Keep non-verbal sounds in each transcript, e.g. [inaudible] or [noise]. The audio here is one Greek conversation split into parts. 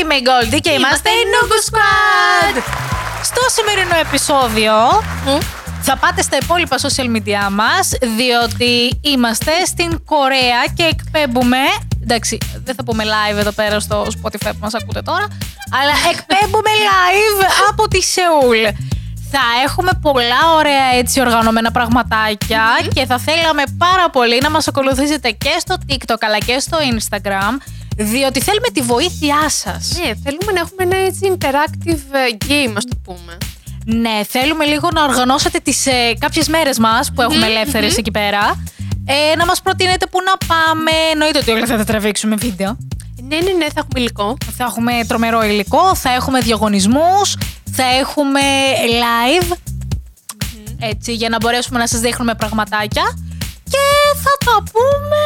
είμαι η Goldie και είμαστε η Noogu Squad. Στο σημερινό επεισόδιο θα πάτε στα υπόλοιπα social media μας διότι είμαστε στην Κορέα και εκπέμπουμε εντάξει δεν θα πούμε live εδώ πέρα στο Spotify που μας ακούτε τώρα αλλά εκπέμπουμε [laughs] live από τη Σεούλ θα έχουμε πολλά ωραία έτσι οργανωμένα πραγματάκια και θα θέλαμε πάρα πολύ να μας ακολουθήσετε και στο TikTok αλλά και στο Instagram διότι θέλουμε τη βοήθειά σας. Ναι, θέλουμε να έχουμε ένα έτσι interactive ε, game, ας το πούμε. Ναι, θέλουμε λίγο να οργανώσετε τις ε, κάποιες μέρες μας που έχουμε ελεύθερες εκεί πέρα. Ε, να μας προτείνετε πού να πάμε. Εννοείται ότι όλα θα τα τραβήξουμε βίντεο. Ναι, ναι, ναι, θα έχουμε υλικό. Θα έχουμε τρομερό υλικό, θα έχουμε διαγωνισμούς, θα έχουμε live. Έτσι, για να μπορέσουμε να σας δείχνουμε πραγματάκια. Και θα τα πούμε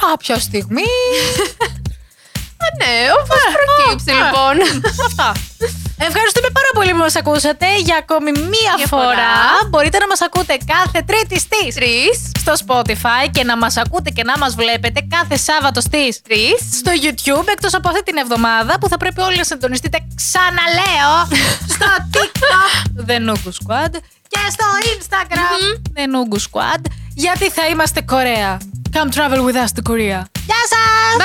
κάποια στιγμή. [laughs] Α, ναι, όπως προκύψει α, λοιπόν. Αυτά. Ευχαριστούμε πάρα πολύ που μας ακούσατε για ακόμη μία Μια φορά. φορά. Μπορείτε να μας ακούτε κάθε τρίτη στις Τρεις, στο Spotify και να μας ακούτε και να μας βλέπετε κάθε Σάββατο στις τρεις. στο YouTube εκτός από αυτή την εβδομάδα που θα πρέπει όλοι να συντονιστείτε ξαναλέω [laughs] στο TikTok The Nugu Squad και στο Instagram The Nugu Squad γιατί θα είμαστε Κορέα. Come travel with us to Korea. Γεια σας! Bye bye!